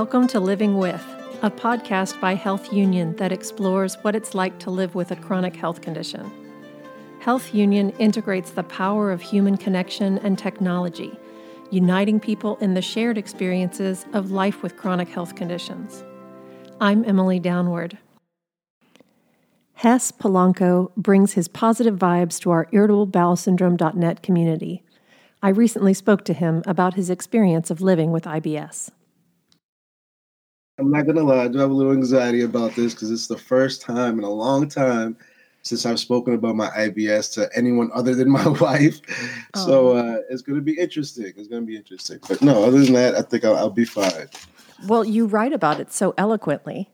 Welcome to Living With, a podcast by Health Union that explores what it's like to live with a chronic health condition. Health Union integrates the power of human connection and technology, uniting people in the shared experiences of life with chronic health conditions. I'm Emily Downward. Hess Polanco brings his positive vibes to our irritableBowelSyndrome.net community. I recently spoke to him about his experience of living with IBS. I'm not gonna lie, I do have a little anxiety about this because it's the first time in a long time since I've spoken about my IBS to anyone other than my wife. Oh. So uh, it's gonna be interesting. It's gonna be interesting. But no, other than that, I think I'll, I'll be fine. Well, you write about it so eloquently,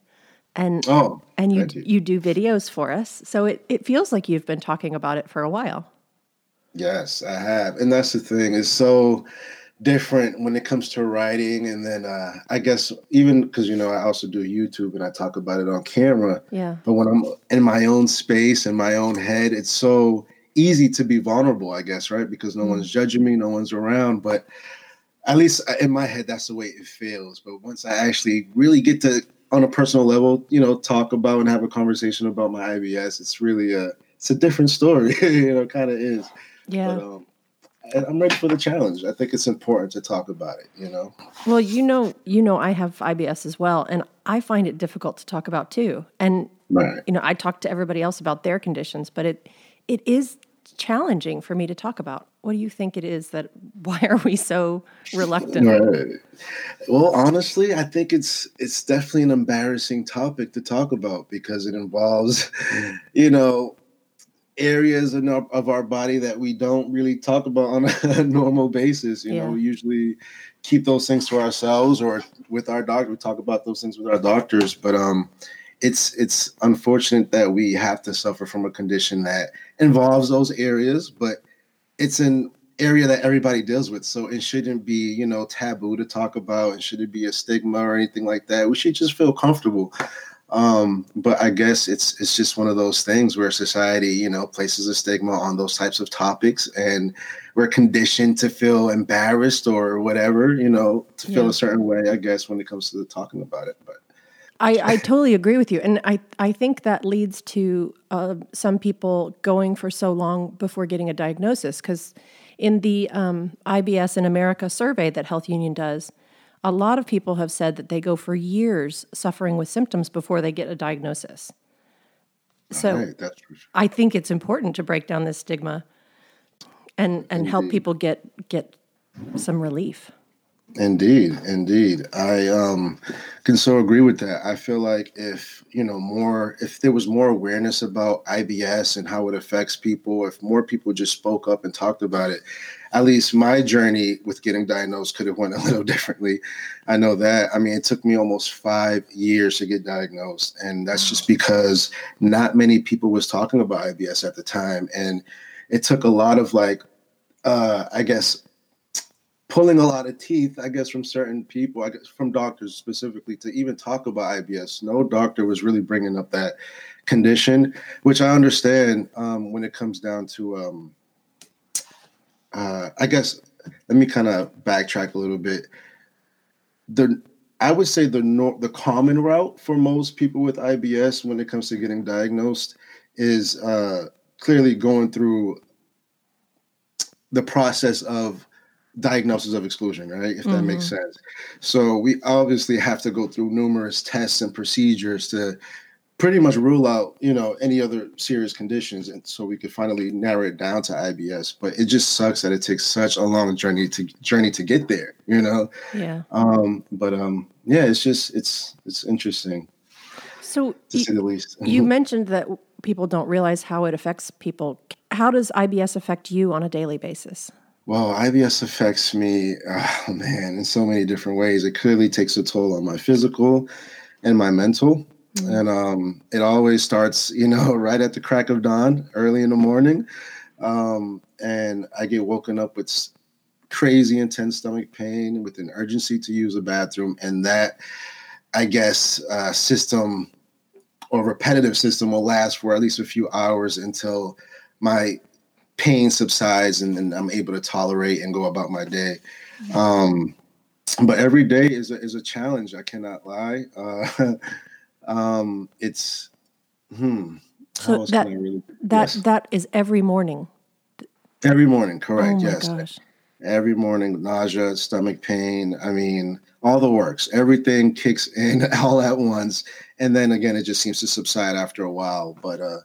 and oh, and you, you you do videos for us, so it it feels like you've been talking about it for a while. Yes, I have, and that's the thing. It's so different when it comes to writing. And then uh, i guess even because you know i also do youtube and i talk about it on camera. Yeah. But when i'm in my own space in my own head it's so easy to be vulnerable i guess right? Because no mm. one's judging me no one's around. But at least in my head that's the way it feels. But once i actually really get to on a personal level you know talk about and have a conversation about my ibs it's really a it's a different story you know kind of is yeah. but, um, I'm ready for the challenge. I think it's important to talk about it, you know. Well, you know, you know I have IBS as well and I find it difficult to talk about too. And right. you know, I talk to everybody else about their conditions, but it it is challenging for me to talk about. What do you think it is that why are we so reluctant? Right. Well, honestly, I think it's it's definitely an embarrassing topic to talk about because it involves, you know, areas in our, of our body that we don't really talk about on a normal basis. You yeah. know, we usually keep those things to ourselves or with our doctor. We talk about those things with our doctors, but um, it's it's unfortunate that we have to suffer from a condition that involves those areas, but it's an area that everybody deals with. So it shouldn't be, you know, taboo to talk about. It shouldn't be a stigma or anything like that. We should just feel comfortable. Um, but I guess it's it's just one of those things where society, you know, places a stigma on those types of topics, and we're conditioned to feel embarrassed or whatever, you know, to feel yeah. a certain way. I guess when it comes to talking about it, but. I, I totally agree with you, and I I think that leads to uh, some people going for so long before getting a diagnosis because in the um, IBS in America survey that Health Union does, a lot of people have said that they go for years suffering with symptoms before they get a diagnosis. So right. I think it's important to break down this stigma and and Indeed. help people get get some relief. Indeed, indeed. I um, can so agree with that. I feel like if you know more, if there was more awareness about IBS and how it affects people, if more people just spoke up and talked about it, at least my journey with getting diagnosed could have went a little differently. I know that. I mean, it took me almost five years to get diagnosed, and that's just because not many people was talking about IBS at the time, and it took a lot of like, uh, I guess, pulling a lot of teeth, I guess, from certain people, I guess from doctors specifically, to even talk about IBS. No doctor was really bringing up that condition, which I understand um, when it comes down to. Um, uh, I guess let me kind of backtrack a little bit. The I would say the nor- the common route for most people with IBS when it comes to getting diagnosed is uh, clearly going through the process of diagnosis of exclusion, right? If that mm-hmm. makes sense. So we obviously have to go through numerous tests and procedures to pretty much rule out you know any other serious conditions and so we could finally narrow it down to ibs but it just sucks that it takes such a long journey to journey to get there you know yeah um but um yeah it's just it's it's interesting so to you, say the least you mentioned that people don't realize how it affects people how does ibs affect you on a daily basis well, IBS affects me, oh man, in so many different ways. It clearly takes a toll on my physical and my mental. Mm-hmm. And um, it always starts, you know, right at the crack of dawn, early in the morning. Um, and I get woken up with crazy intense stomach pain with an urgency to use a bathroom. And that, I guess, uh, system or repetitive system will last for at least a few hours until my pain subsides and, and I'm able to tolerate and go about my day. Mm-hmm. Um, but every day is a, is a challenge. I cannot lie. Uh, um, it's hmm. So that really, that yes. that is every morning. Every morning, correct? Oh yes. Gosh. Every morning, nausea, stomach pain. I mean, all the works. Everything kicks in all at once, and then again, it just seems to subside after a while. But uh,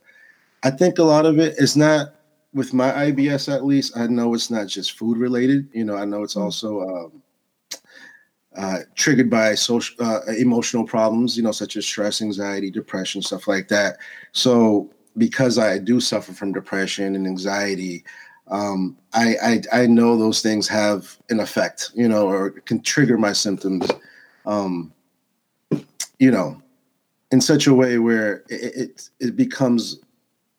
I think a lot of it is not with my IBS. At least I know it's not just food related. You know, I know it's mm. also. Um, uh, triggered by social uh, emotional problems, you know, such as stress, anxiety, depression, stuff like that. So because I do suffer from depression and anxiety, um, I, I, I know those things have an effect, you know, or can trigger my symptoms, um, you know, in such a way where it, it, it becomes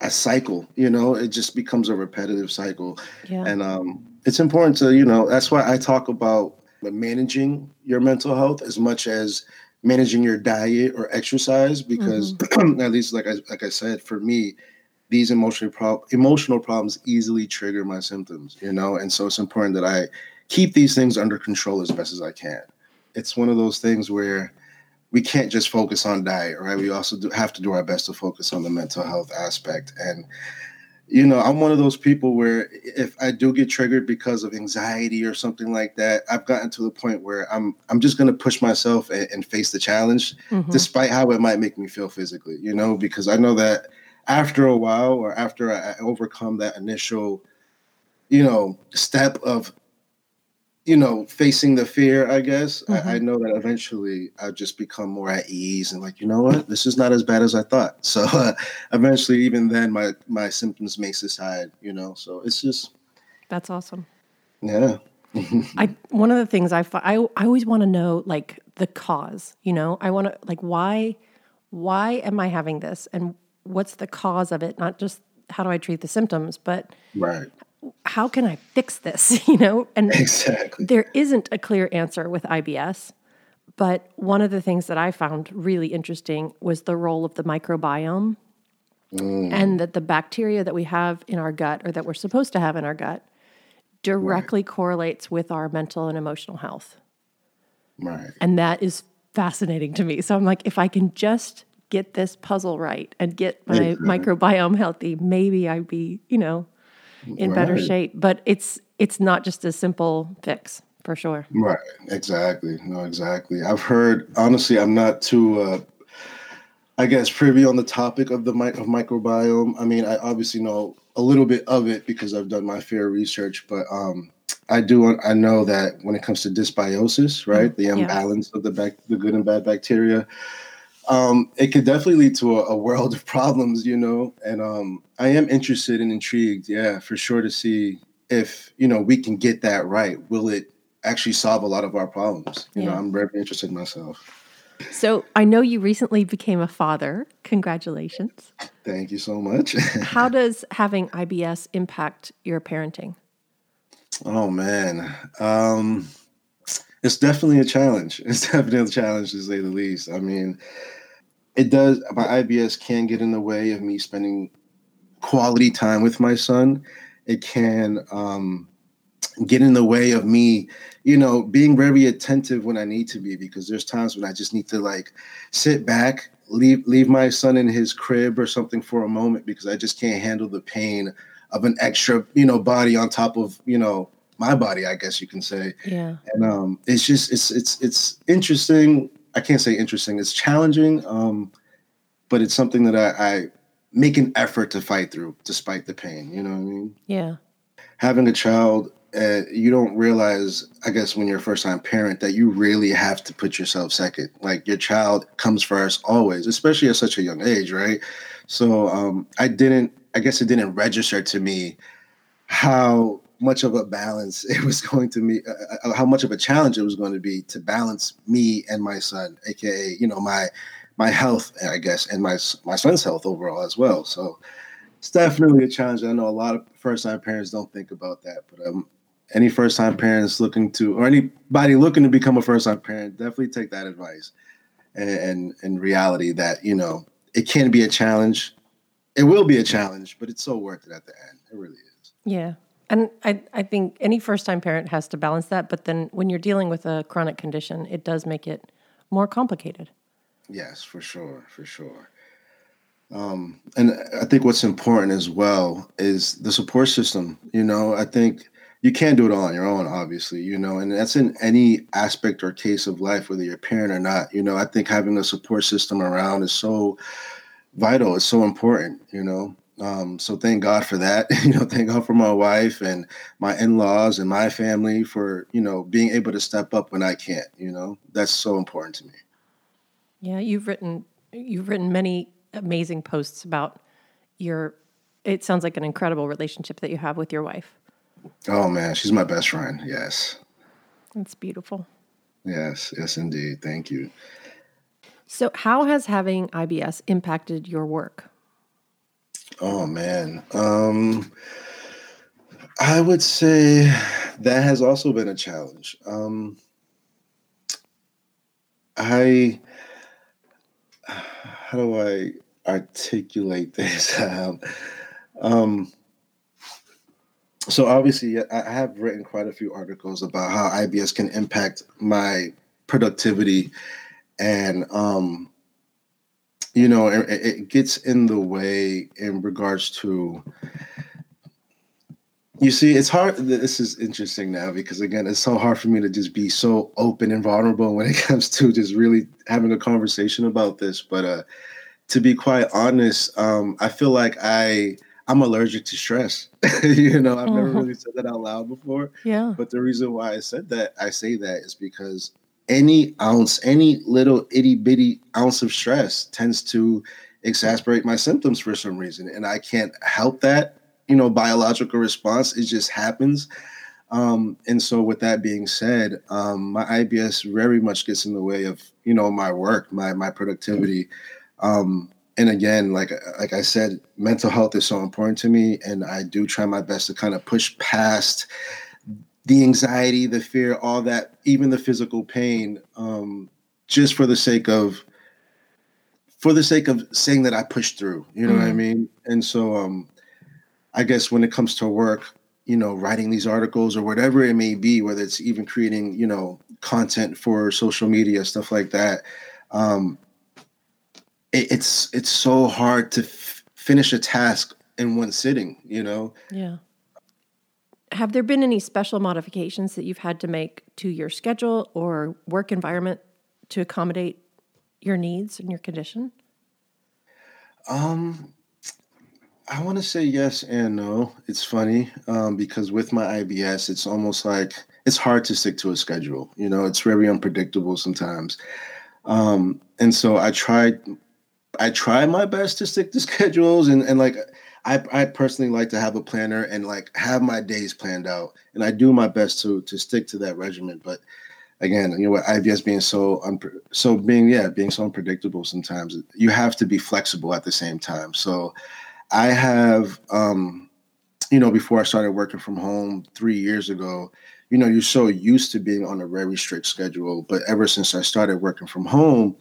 a cycle, you know, it just becomes a repetitive cycle. Yeah. And um, it's important to, you know, that's why I talk about managing your mental health as much as managing your diet or exercise because mm-hmm. at least like I like I said for me these emotional pro- emotional problems easily trigger my symptoms you know and so it's important that I keep these things under control as best as I can it's one of those things where we can't just focus on diet right we also do have to do our best to focus on the mental health aspect and you know, I'm one of those people where if I do get triggered because of anxiety or something like that, I've gotten to the point where I'm I'm just going to push myself and, and, face the challenge, mm-hmm. despite how it might make me feel physically. You know, because I know that after a while or after I overcome that initial, you know, step of you know, facing the fear, I guess, mm-hmm. I, I, mm-hmm. know that eventually I'll just become more at ease and like, you know what, this is not as bad as I thought. So uh, eventually, even then, my my symptoms may subside. You know, so it's just that's awesome. Yeah. I one of the things I I I always want to know like the cause. You know, I want to like why why am I having this and what's the cause of it? Not just how do I treat the symptoms, but right how can I fix this? You know, and exactly. there isn't a clear answer with IBS. But one of the things that I found really interesting was the role of the microbiome mm. and that the bacteria that we have in our gut or that we're supposed to have in our gut directly right. correlates with our mental and emotional health. Right. And that is fascinating to me. So I'm like, if I can just get this puzzle right and get my exactly. microbiome healthy, maybe I'd be, you know, in right. better shape. But it's it's not just a simple fix for sure. Right. Exactly. No, exactly. I've heard honestly, I'm not too uh I guess privy on the topic of the mic- of microbiome. I mean, I obviously know a little bit of it because I've done my fair research, but um I do I know that when it comes to dysbiosis, right, the imbalance yeah. of the back the good and bad bacteria, um, it could definitely lead to a, a, world of problems, you know. And um, I am interested and intrigued, yeah, for sure, to see if you know we can get that right. Will it actually solve a lot of our problems? You yeah. know, I'm very interested myself. So I know you recently became a father. Congratulations. Thank you so much. How does having IBS impact your parenting? Oh man. Um it's definitely a challenge. It's definitely a challenge to say the least. I mean, it does. My IBS can get in the way of me spending quality time with my son. It can um, get in the way of me, you know, being very attentive when I need to be because there's times when I just need to like sit back, leave leave my son in his crib or something for a moment because I just can't handle the pain of an extra, you know, body on top of, you know, my body, I guess you can say. Yeah. And um, it's just it's it's it's interesting. I can't say interesting. It's challenging, um, but it's something that I, I make an effort to fight through despite the pain. You know what I mean? Yeah. Having a child, uh, you don't realize, I guess, when you're a first time parent, that you really have to put yourself second. Like your child comes first always, especially at such a young age, right? So um, I didn't, I guess it didn't register to me how much of a balance it was going to be, uh, uh, how much of a challenge it was going to be to balance me and my son, aka you know my my health, I guess, and my my son's health overall as well. So it's definitely a challenge. I know a lot of first time parents don't think about that, but um, any first time parents looking to or anybody looking to become a first time parent, definitely take that advice. And, and in reality, that you know it can be a challenge. It will be a challenge, but it's so worth it at the end. It really is. Yeah, And I, I think any first time parent has to balance that. But then when you're dealing with a chronic condition, it does make it more complicated. Yes, for sure, for sure. Um, and I think what's important as well is the support system. You know, I think you can't do it all on your own, obviously, you know, and that's in any aspect or case of life, whether you're a parent or not. You know, I think having a support system around is so vital. It's so important, you know. Um, so thank God for that. you know, thank God for my wife and my in-laws and my family for, you know, being able to step up when I can't, you know. That's so important to me. Yeah, you've written you've written many amazing posts about your it sounds like an incredible relationship that you have with your wife. Oh man, she's my best friend. Yes. That's beautiful. Yes, yes indeed. Thank you. So, how has having IBS impacted your work? Oh man. Um I would say that has also been a challenge. Um I how do I articulate this? um, um so obviously I have written quite a few articles about how IBS can impact my productivity and um you know it, it gets in the way in regards to you see it's hard this is interesting now because again it's so hard for me to just be so open and vulnerable when it comes to just really having a conversation about this but uh to be quite honest um i feel like i I'm allergic to stress. you know, I've never mm-hmm. really said that out loud before. Yeah. But the reason why I said that, I say that is because any ounce, any little itty bitty ounce of stress tends to exasperate my symptoms for some reason. And I can't help that, you know, biological response. It just happens. Um, and so with that being said, um, my IBS very much gets in the way of, you know, my work, my my productivity. Um, and again, like like I said, mental health is so important to me, and I do try my best to kind of push past the anxiety, the fear, all that, even the physical pain, um, just for the sake of for the sake of saying that I pushed through. You know mm what I mm-hmm. mean? And so, um, I guess when it comes to work, you know, writing these articles or whatever it may be, whether it's even creating, you know, content for social media, stuff like that. Um, it, it's it's so hard to f- finish a task in one sitting. You know. Yeah. Have there been any special modifications that you've had to make to your schedule or work environment to accommodate your needs and your condition? Um, I want to say yes and no. It's funny um, because with my IBS, it's almost like it's hard to stick to a schedule. You know, it's very unpredictable sometimes. Um, and so I tried I try my best to stick to schedules and, and like I, I personally like to have a planner and like have my days planned out and I do my best to to stick to that regimen but again you know what IBS being so so being yeah being so unpredictable sometimes you have to be flexible at the same time. So I have um you know before I started working from home 3 years ago you know you're so used to being on a very strict schedule but ever since I started working from home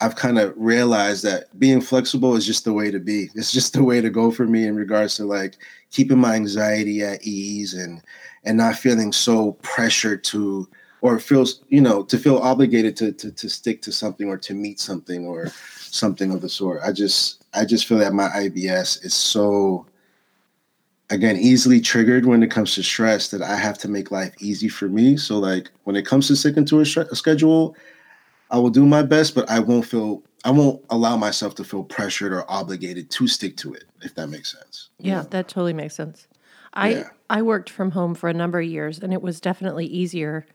I've kind of realized that being flexible is just the way to be. It's just the way to go for me in regards to like keeping my anxiety at ease and and not feeling so pressured to or feels you know to feel obligated to, to to stick to something or to meet something or something of the sort. I just I just feel that my IBS is so again easily triggered when it comes to stress that I have to make life easy for me. So like when it comes to sticking to a, a schedule, I will do my best, but I won't feel I won't allow myself to feel pressured or obligated to stick to it, if that makes sense. Yeah, that totally makes sense. I yeah. I worked from home for a number of years and it was definitely easier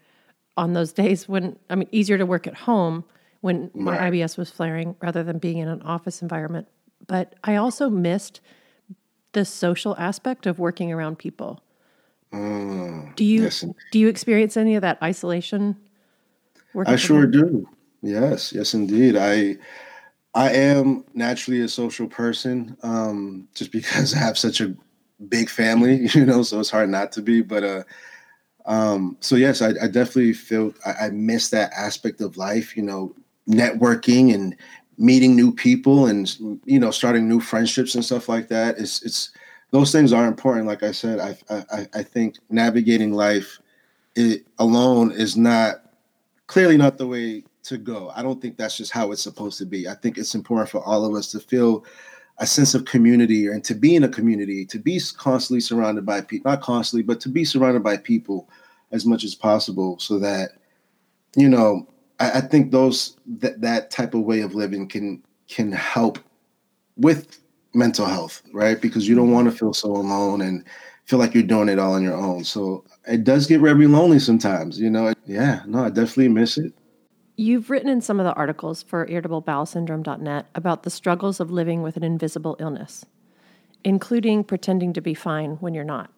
on those days when I mean easier to work at home when my right. IBS was flaring rather than being in an office environment. But I also missed the social aspect of working around people. Mm, do you yes. do you experience any of that isolation? I sure home? do. Yes, yes, indeed. I I am naturally a social person, um, just because I have such a big family, you know, so it's hard not to be. But uh, um, so yes, I, I definitely feel I, I miss that aspect of life, you know, networking and meeting new people and you know starting new friendships and stuff like that. It's it's those things are important. Like I said, I I, I think navigating life it alone is not clearly not the way to go. I don't think that's just how it's supposed to be. I think it's important for all of us to feel a sense of community and to be in a community, to be constantly surrounded by people, not constantly, but to be surrounded by people as much as possible so that, you know, I, I think those that that type of way of living can can help with mental health, right? Because you don't mm-hmm. want to feel so alone and feel like you're doing it all on your own. So it does get very lonely sometimes, you know. Yeah, no, I definitely miss it. You've written in some of the articles for irritablebowelsyndrome.net about the struggles of living with an invisible illness, including pretending to be fine when you're not.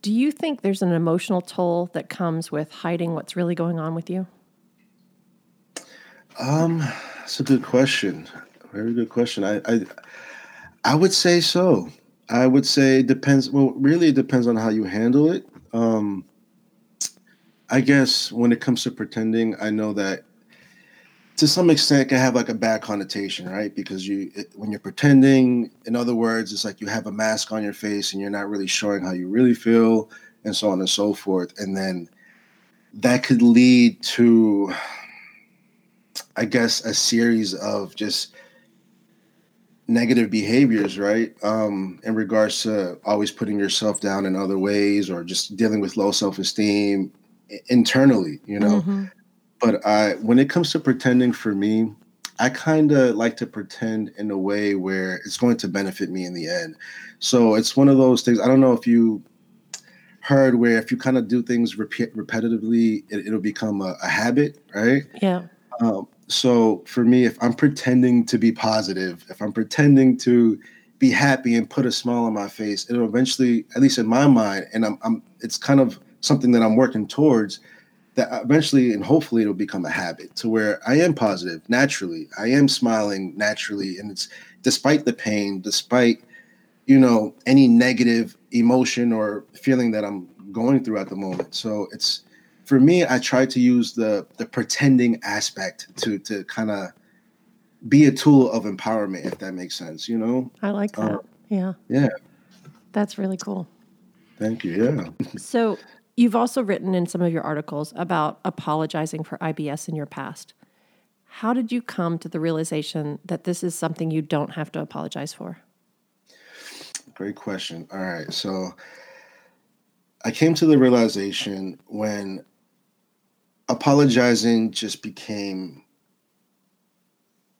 Do you think there's an emotional toll that comes with hiding what's really going on with you? Um, that's a good question. Very good question. I, I, I would say so. I would say it depends. Well, really, it depends on how you handle it. Um, I guess when it comes to pretending, I know that to some extent it can have like a bad connotation, right? Because you, it, when you're pretending, in other words, it's like you have a mask on your face and you're not really showing how you really feel, and so on and so forth. And then that could lead to, I guess, a series of just negative behaviors, right? Um, in regards to always putting yourself down in other ways or just dealing with low self esteem, internally, you know. Mm-hmm. But I, when it comes to pretending for me, I kind of like to pretend in a way where it's going to benefit me in the end. So it's one of those things. I don't know if you heard where if you kind of do things repeat repetitively, it, will become a, a, habit, right? Yeah. Um, so for me, if I'm pretending to be positive, if I'm pretending to be happy and put a smile on my face, it'll eventually, at least in my mind, and I'm, I'm it's kind of something that I'm working towards that eventually and hopefully it'll become a habit to where I am positive naturally. I am smiling naturally. And it's despite the pain, despite, you know, any negative emotion or feeling that I'm going through at the moment. So it's for me, I try to use the the pretending aspect to to kind of be a tool of empowerment, if that makes sense, you know? I like that. Uh, yeah. Yeah. That's really cool. Thank you. Yeah. so You've also written in some of your articles about apologizing for IBS in your past. How did you come to the realization that this is something you don't have to apologize for? Great question. All right. So I came to the realization when apologizing just became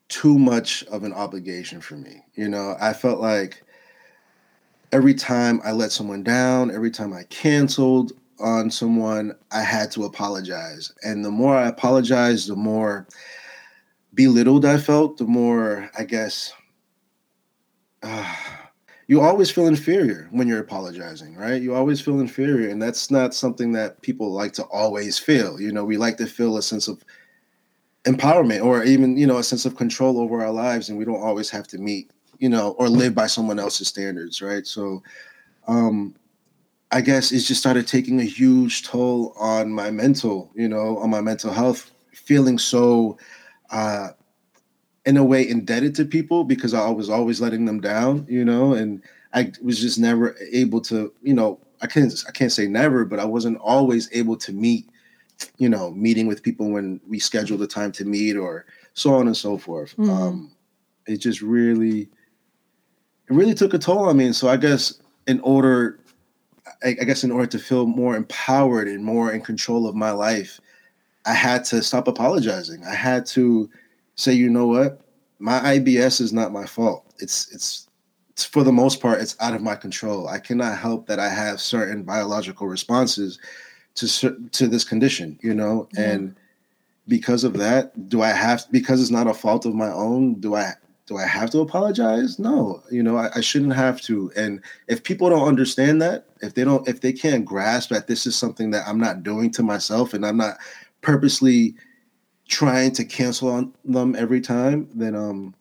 too much of an obligation for me. You know, I felt like every time I let someone down, every time I canceled, on someone, I had to apologize. And the more I apologized, the more belittled I felt, the more, I guess, uh, you always feel inferior when you're apologizing, right? You always feel inferior. And that's not something that people like to always feel. You know, we like to feel a sense of empowerment or even, you know, a sense of control over our lives. And we don't always have to meet, you know, or live by someone else's standards, right? So, um, I guess it just started taking a huge toll on my mental, you know, on my mental health, feeling so uh in a way indebted to people because I was always letting them down, you know, and I was just never able to, you know, I can't I can't say never, but I wasn't always able to meet, you know, meeting with people when we scheduled the time to meet or so on and so forth. Mm-hmm. Um it just really it really took a toll on me. And so I guess in order I, I guess in order to feel more empowered and more in control of my life, I had to stop apologizing. I had to say, you know what, my IBS is not my fault. It's it's it's for the most part it's out of my control. I cannot help that I have certain biological responses to to this condition, you know, and because of that, do I have because it's not a fault of my own? Do I do I have to apologize? No, you know, I, I, shouldn't have to. And if people don't understand that, if they don't, if they can't grasp that this is something that I'm not doing to myself and I'm not purposely trying to cancel on them every time, then um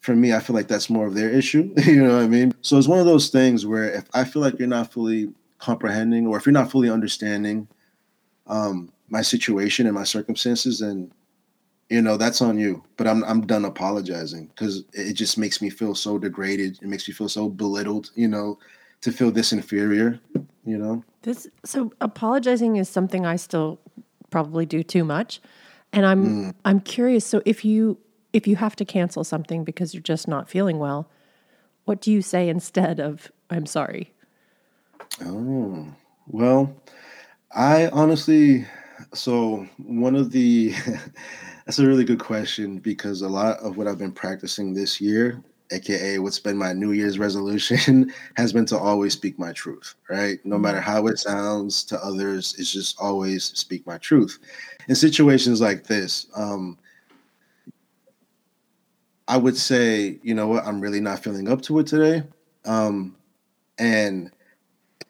for me, I feel like that's more of their issue. you know what I mean? So it's one of those things where if I feel like you're not fully comprehending or if you're not fully understanding um my situation and my circumstances, then you know that's on you. But i'm i'm done apologizing because it just makes me feel so degraded. It makes me feel so belittled you know to feel this inferior you know? This so apologizing is something i still probably do too much. And i'm mm. i'm curious so if you if you have to cancel something because you're just not feeling well what do you say instead of i'm sorry oh well i honestly so one of the That's a really good question because a lot of what I've been practicing this year, aka what's been my New Year's resolution, has been to always speak my truth, right? No matter mm-hmm. how it sounds to others, it's just always speak my truth. In situations like this, um, I would say, you know what, I'm really not feeling up to it today. Um, and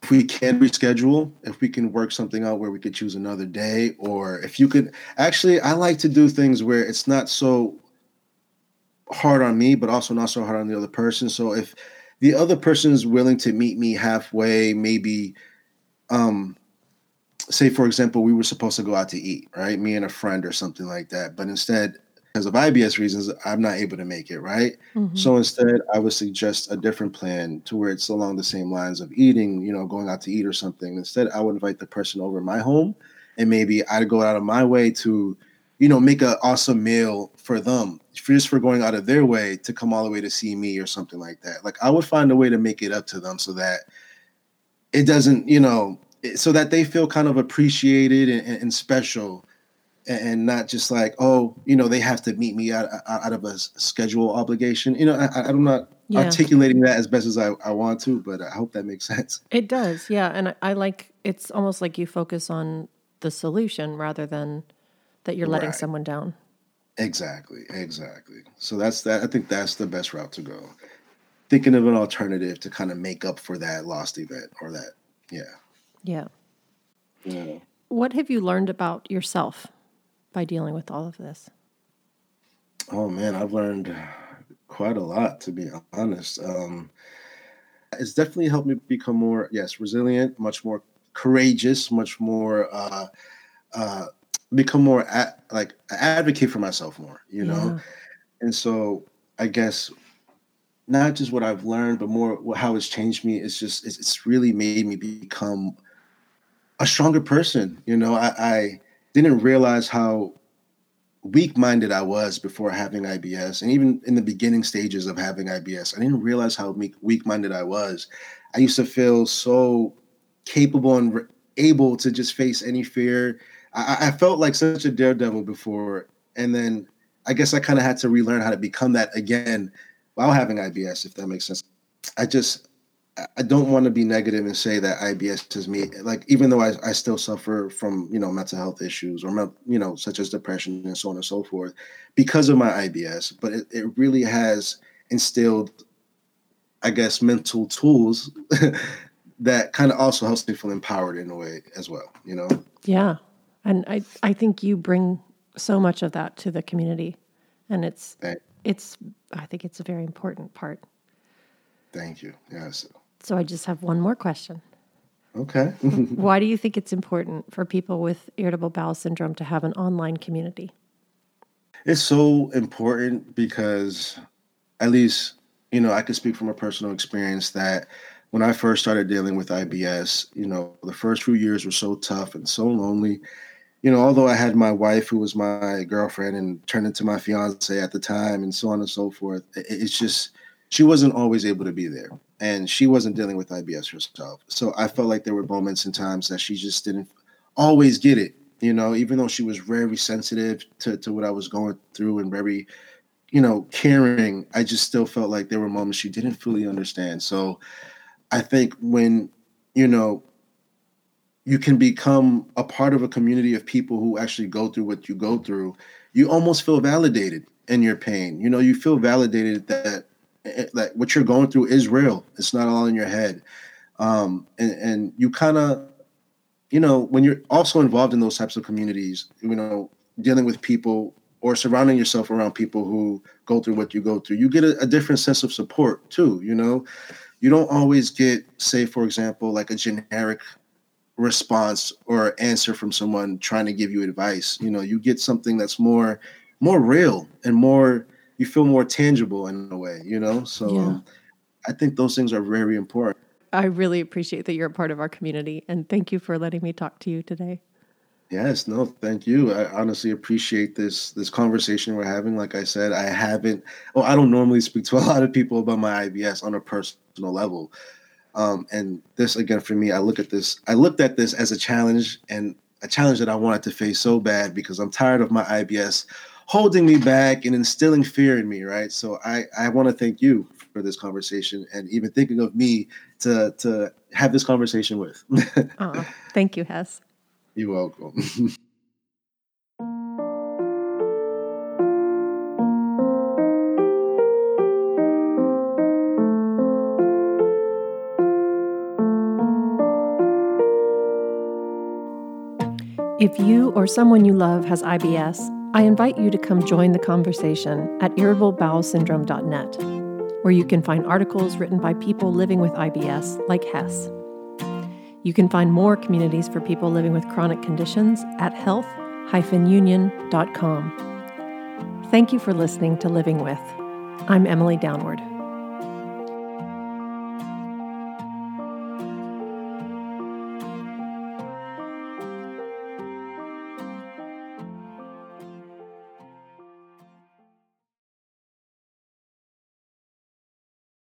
if we can reschedule, if we can work something out where we could choose another day, or if you could actually, I like to do things where it's not so hard on me, but also not so hard on the other person. So if the other person is willing to meet me halfway, maybe, um, say for example, we were supposed to go out to eat, right? Me and a friend or something like that, but instead because of IBS reasons, I'm not able to make it, right? Mm-hmm. So instead, I would suggest a different plan to where it's along the same lines of eating, you know, going out to eat or something. Instead, I would invite the person over my home and maybe I'd go out of my way to, you know, make an awesome meal for them for just for going out of their way to come all the way to see me or something like that. Like I would find a way to make it up to them so that it doesn't, you know, so that they feel kind of appreciated and, and special and not just like oh you know they have to meet me out, out of a schedule obligation. You know I, am not yeah. articulating that as best as I, I want to but i hope that makes sense. It does yeah and I, I like it's almost like you focus on the solution rather than that you're letting right. someone down. Exactly exactly. So that's that i think that's the best route to go. Thinking of an alternative to kind of make up for that lost event or that yeah. Yeah. Yeah. What have you learned about yourself by dealing with all of this? Oh man, I've learned quite a lot to be honest. Um, it's definitely helped me become more, yes, resilient, much more courageous, much more, uh, uh, become more at, like advocate for myself more, you know. Yeah. And so I guess not just what I've learned, but more how it's changed me. It's just it's, it's really made me become a stronger person. You know, I, I didn't realize how weak-minded I was before having IBS, and even in the beginning stages of having IBS, I didn't realize how weak-minded I was. I used to feel so capable and re- able to just face any fear. I, I felt like such a daredevil before, and then I guess I kind of had to relearn how to become that again while having IBS, if that makes sense. I just I don't want to be negative and say that IBS is me. Like, even though I, I still suffer from, you know, mental health issues or, you know, such as depression and so on and so forth because of my IBS, but it, it really has instilled, I guess, mental tools that kind of also helps me feel empowered in a way as well, you know? Yeah. And I, I think you bring so much of that to the community and it's, it's, I think it's a very important part. Thank you. Yes. So I just have one more question. Okay. Why do you think it's important for people with irritable bowel syndrome to have an online community? It's so important because, at least, you know, I can speak from a personal experience that when I first started dealing with IBS, you know, the first few years were so tough and so lonely. You know, although I had my wife who was my girlfriend and turned into my fiance at the time and so on and so forth, it's just, she wasn't always able to be there and she wasn't dealing with IBS herself. So I felt like there were moments and times that she just didn't always get it, you know, even though she was very sensitive to, to what I was going through and very, you know, caring, I just still felt like there were moments she didn't fully understand. So I think when, you know, you can become a part of a community of people who actually go through what you go through, you almost feel validated in your pain. You know, you feel validated that like what you're going through is real. It's not all in your head. Um, and, and you kind of, you know, when you're also involved in those types of communities, you know, dealing with people or surrounding yourself around people who go through what you go through, you get a, a different sense of support too. You know, you don't always get, say, for example, like a generic response or answer from someone trying to give you advice. You know, you get something that's more more real and more you feel more tangible in a way, you know? So yeah. um, I think those things are very important. I really appreciate that you're a part of our community and thank you for letting me talk to you today. Yes, no, thank you. I honestly appreciate this this conversation we're having. Like I said, I haven't well, I don't normally speak to a lot of people about my IBS on a personal level. Um, and this again for me, I look at this, I looked at this as a challenge and a challenge that I wanted to face so bad because I'm tired of my IBS holding me back and instilling fear in me, right? So I, I want to thank you for this conversation and even thinking of me to to have this conversation with. oh, thank you, Hess. You're welcome. If you or someone you love has IBS, I invite you to come join the conversation at irritableBowelSyndrome.net, where you can find articles written by people living with IBS, like Hess. You can find more communities for people living with chronic conditions at health-union.com. Thank you for listening to Living With. I'm Emily Downward.